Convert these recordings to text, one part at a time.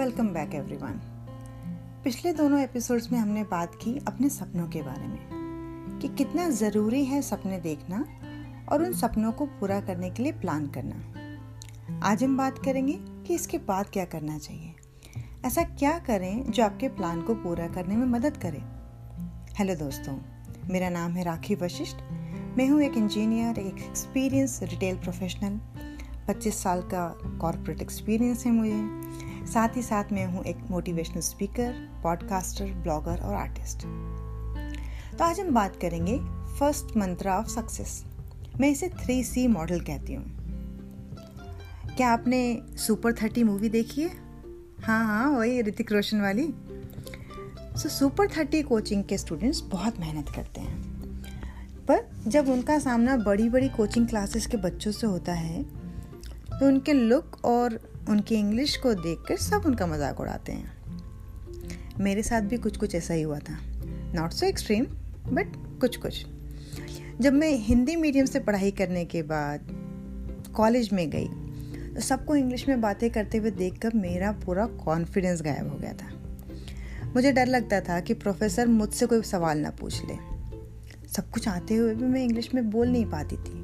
Welcome back everyone. पिछले दोनों episodes में हमने बात की अपने सपनों के बारे में, कि कितना ज़रूरी है सपने देखना और उन सपनों को पूरा करने के लिए प्लान करना। आज हम बात करेंगे कि इसके बाद क्या करना चाहिए। ऐसा क्या करें जो आपके प्लान को पूरा करने में मदद करे। हेलो दोस्तों, मेरा नाम है राखी वशिष्ठ। मैं हूँ एक इंजीनियर एक एक्सपीरियंस रिटेल प्रोफेशनल 25 साल का कॉरपोरेट एक्सपीरियंस है मुझे। साथ ही साथ मैं हूँ एक मोटिवेशनल स्पीकर पॉडकास्टर ब्लॉगर और आर्टिस्ट तो आज हम बात करेंगे फ़र्स्ट मंत्रा ऑफ़ सक्सेस मैं इसे थ्री सी मॉडल कहती हूँ. क्या आपने सुपर थर्टी मूवी देखी है? हाँ हाँ वही ऋतिक रोशन वाली. सो सुपर थर्टी कोचिंग के स्टूडेंट्स बहुत मेहनत करते हैं. पर जब उनका सामना बड़ी बड़ी कोचिंग क्लासेस के बच्चों से होता है तो उनके लुक और उनकी इंग्लिश को देखकर सब उनका मज़ाक उड़ाते हैं। मेरे साथ भी कुछ कुछ ऐसा ही हुआ था। नॉट सो एक्सट्रीम बट कुछ कुछ जब मैं हिंदी मीडियम से पढ़ाई करने के बाद कॉलेज में गई तो सबको इंग्लिश में बातें करते हुए देखकर मेरा पूरा कॉन्फिडेंस गायब हो गया था। मुझे डर लगता था कि प्रोफेसर मुझसे कोई सवाल ना पूछ ले। सब कुछ आते हुए भी मैं इंग्लिश में बोल नहीं पाती थी।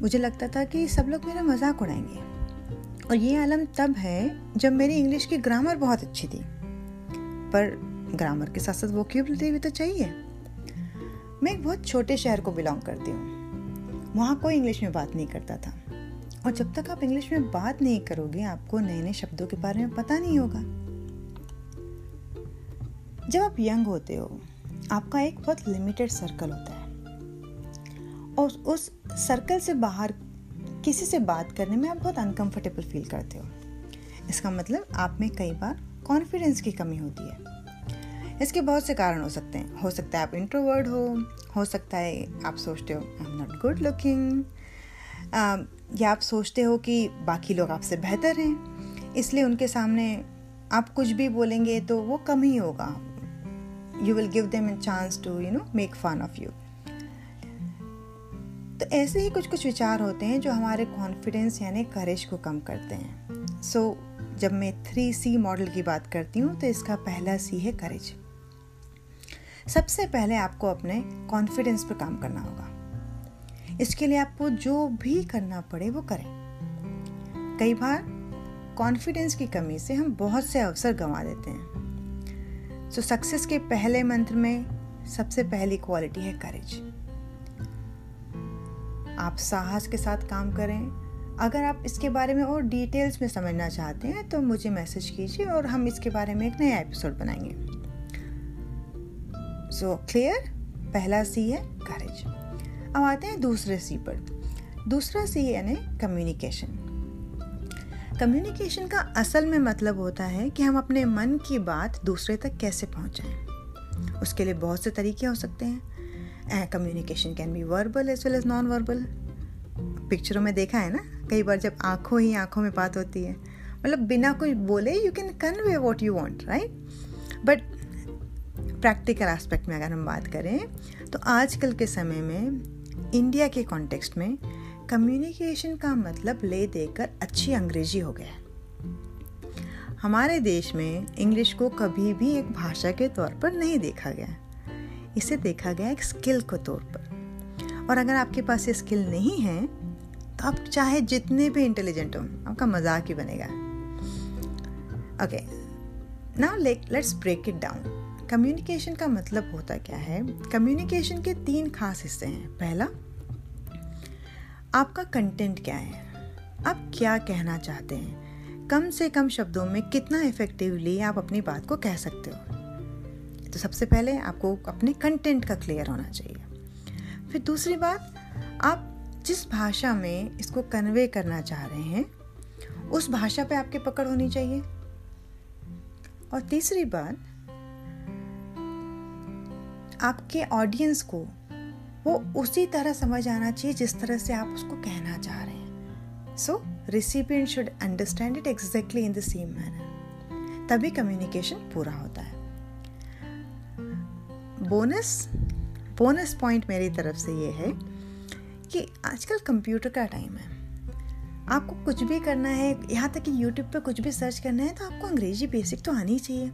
मुझे लगता था कि सब लोग मेरा मज़ाक उड़ाएँगे। और ये आलम तब है जब मेरी इंग्लिश की ग्रामर बहुत अच्छी थी। पर ग्रामर के साथ साथ वोक्यूबलिटी भी तो चाहिए। मैं एक बहुत छोटे शहर को बिलोंग करती हूँ। वहाँ कोई इंग्लिश में बात नहीं करता था। और जब तक आप इंग्लिश में बात नहीं करोगे, आपको नए नए शब्दों के बारे में पता नहीं होगा। जब आप यंग होते हो, आपका एक बहुत लिमिटेड सर्कल होता है। और उस सर्कल से बाहर किसी से बात करने में आप बहुत अनकंफर्टेबल फील करते हो। इसका मतलब आप में कई बार कॉन्फिडेंस की कमी होती है। इसके बहुत से कारण हो सकते हैं। हो सकता है आप इंट्रोवर्ड हो हो सकता है आप सोचते हो I am not good looking या आप सोचते हो कि बाकी लोग आपसे बेहतर हैं, इसलिए उनके सामने आप कुछ भी बोलेंगे तो वो कम ही होगा। You will give them a chance to you know make fun of you तो ऐसे ही कुछ कुछ विचार होते हैं जो हमारे कॉन्फिडेंस यानी करेज को कम करते हैं। सो so, जब मैं थ्री सी मॉडल की बात करती हूँ तो इसका पहला सी है करेज सबसे पहले आपको अपने कॉन्फिडेंस पर काम करना होगा। इसके लिए आपको जो भी करना पड़े वो करें। कई बार कॉन्फिडेंस की कमी से हम बहुत से अवसर गंवा देते हैं। सो so, सक्सेस के पहले मंत्र में सबसे पहली क्वालिटी है करेज आप साहस के साथ काम करें। अगर आप इसके बारे में और डिटेल्स में समझना चाहते हैं तो मुझे मैसेज कीजिए और हम इसके बारे में एक नया एपिसोड बनाएँगे। सो so, क्लियर पहला सी है करेज अब आते हैं दूसरे सी पर। दूसरा सी यानी कम्युनिकेशन कम्युनिकेशन का असल में मतलब होता है कि हम अपने मन की बात दूसरे तक कैसे पहुंचाएँ। उसके लिए बहुत से तरीके हो सकते हैं। Communication can be verbal as well as non verbal पिक्चरों में देखा है ना? कई बार जब आँखों ही आँखों में बात होती है। मतलब बिना कुछ बोले you can convey what you want right but practical aspect में अगर हम बात करें तो आजकल के समय में इंडिया के कॉन्टेक्स्ट में कम्युनिकेशन का मतलब ले देकर अच्छी अंग्रेज़ी हो गया है। हमारे देश में इंग्लिश को कभी भी एक भाषा के तौर पर नहीं देखा गया इसे देखा गया एक स्किल के तौर पर। और अगर आपके पास ये स्किल नहीं है तो आप चाहे जितने भी इंटेलिजेंट हो, आपका मज़ाक ही बनेगा। Okay now let's break it down communication का मतलब होता क्या है? कम्युनिकेशन के तीन खास हिस्से हैं। पहला, आपका कंटेंट क्या है? आप क्या कहना चाहते हैं? कम से कम शब्दों में कितना इफेक्टिवली आप अपनी बात को कह सकते हो? तो सबसे पहले आपको अपने कंटेंट का क्लियर होना चाहिए। फिर दूसरी बात, आप जिस भाषा में इसको कन्वे करना चाह रहे हैं, उस भाषा पे आपके पकड़ होनी चाहिए। और तीसरी बात, आपके ऑडियंस को वो उसी तरह समझ आना चाहिए जिस तरह से आप उसको कहना चाह रहे हैं। So recipient should understand it exactly in the same manner तभी कम्युनिकेशन पूरा होता है। बोनस बोनस पॉइंट मेरी तरफ़ से ये है कि आजकल कंप्यूटर का टाइम है। आपको कुछ भी करना है, यहाँ तक कि यूट्यूब पे कुछ भी सर्च करना है तो आपको अंग्रेज़ी बेसिक तो आनी चाहिए।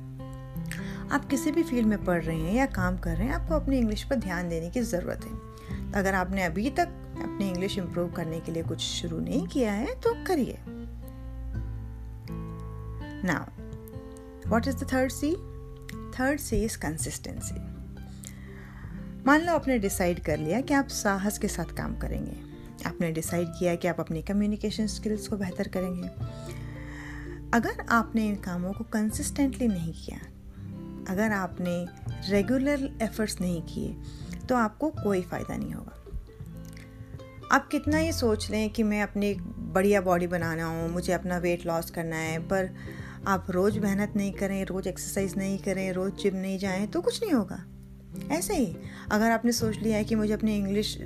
आप किसी भी फ़ील्ड में पढ़ रहे हैं या काम कर रहे हैं, आपको अपनी इंग्लिश पर ध्यान देने की ज़रूरत है। तो अगर आपने अभी तक अपनी इंग्लिश इम्प्रूव करने के लिए कुछ शुरू नहीं किया है तो करिए। Now what is the third C third C is consistency मान लो आपने डिसाइड कर लिया कि आप साहस के साथ काम करेंगे। आपने डिसाइड किया कि आप अपनी कम्युनिकेशन स्किल्स को बेहतर करेंगे। अगर आपने इन कामों को कंसिस्टेंटली नहीं किया, अगर आपने रेगुलर एफर्ट्स नहीं किए तो आपको कोई फ़ायदा नहीं होगा। आप कितना ही सोच लें कि मैं अपनी बढ़िया बॉडी बनाना हूँ, मुझे अपना वेट लॉस करना है, पर आप रोज़ मेहनत नहीं करें, रोज़ एक्सरसाइज नहीं करें, रोज़ जिम नहीं जाएँ तो कुछ नहीं होगा। ऐसे ही। अगर आपने सोच लिया है कि मुझे अपनी इंग्लिश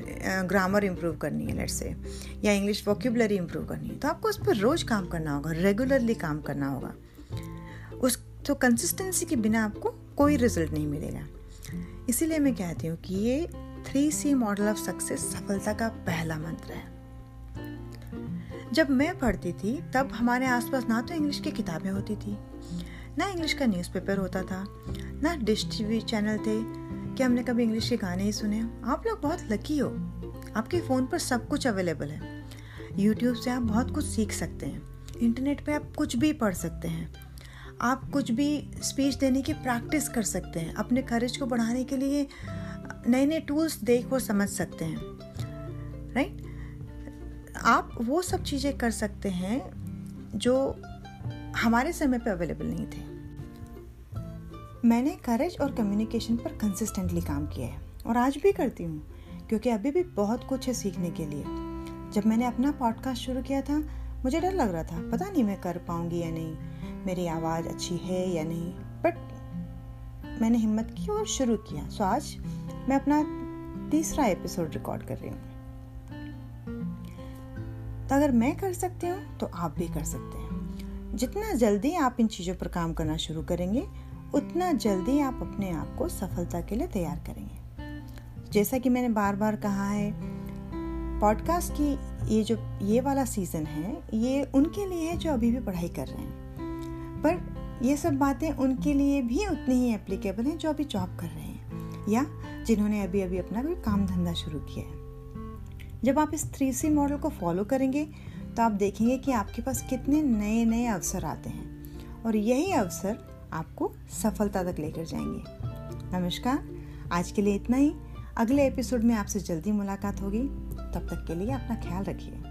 ग्रामर इम्प्रूव करनी है लेट से या इंग्लिश वोक्यूबलरी इम्प्रूव करनी है तो आपको उस पर रोज़ काम करना होगा रेगुलरली काम करना होगा। उस तो कंसिस्टेंसी के बिना आपको कोई रिज़ल्ट नहीं मिलेगा। इसीलिए मैं कहती हूँ कि ये three C model of success सफलता का पहला मंत्र है। जब मैं पढ़ती थी, तब हमारे आसपास ना तो इंग्लिश की किताबें होती थी, ना इंग्लिश का न्यूज़पेपर होता था, ना डिश टीवी चैनल थे कि हमने कभी इंग्लिश के गाने ही सुने आप लोग बहुत लकी हो। आपके फ़ोन पर सब कुछ अवेलेबल है। यूट्यूब से आप बहुत कुछ सीख सकते हैं। इंटरनेट पे आप कुछ भी पढ़ सकते हैं। आप कुछ भी स्पीच देने की प्रैक्टिस कर सकते हैं। अपने करेज को बढ़ाने के लिए नए नए टूल्स देख और समझ सकते हैं। राइट आप वो सब चीज़ें कर सकते हैं जो हमारे समय पे अवेलेबल नहीं थे। मैंने करेज और कम्युनिकेशन पर कंसिस्टेंटली काम किया है और आज भी करती हूँ, क्योंकि अभी भी बहुत कुछ है सीखने के लिए। जब मैंने अपना पॉडकास्ट शुरू किया था, मुझे डर लग रहा था, पता नहीं मैं कर पाऊँगी या नहीं, मेरी आवाज़ अच्छी है या नहीं। बट मैंने हिम्मत की और शुरू किया। सो आज मैं अपना तीसरा एपिसोड रिकॉर्ड कर रही हूँ। तो अगर मैं कर सकती हूँ तो आप भी कर सकते हैं। जितना जल्दी आप इन चीज़ों पर काम करना शुरू करेंगे उतना जल्दी आप अपने आप को सफलता के लिए तैयार करेंगे। जैसा कि मैंने बार बार कहा है पॉडकास्ट की ये जो, ये वाला सीज़न है, ये उनके लिए है जो अभी भी पढ़ाई कर रहे हैं। पर ये सब बातें उनके लिए भी उतनी ही एप्लीकेबल हैं जो अभी जॉब कर रहे हैं, या जिन्होंने अभी अभी अपना कोई काम धंधा शुरू किया है। जब आप इस थ्री सी मॉडल को फॉलो करेंगे तो आप देखेंगे कि आपके पास कितने नए नए अवसर आते हैं। और यही अवसर आपको सफलता तक लेकर जाएँगे। नमस्कार, आज के लिए इतना ही। अगले एपिसोड में आपसे जल्दी मुलाकात होगी। तब तक के लिए अपना ख्याल रखिए।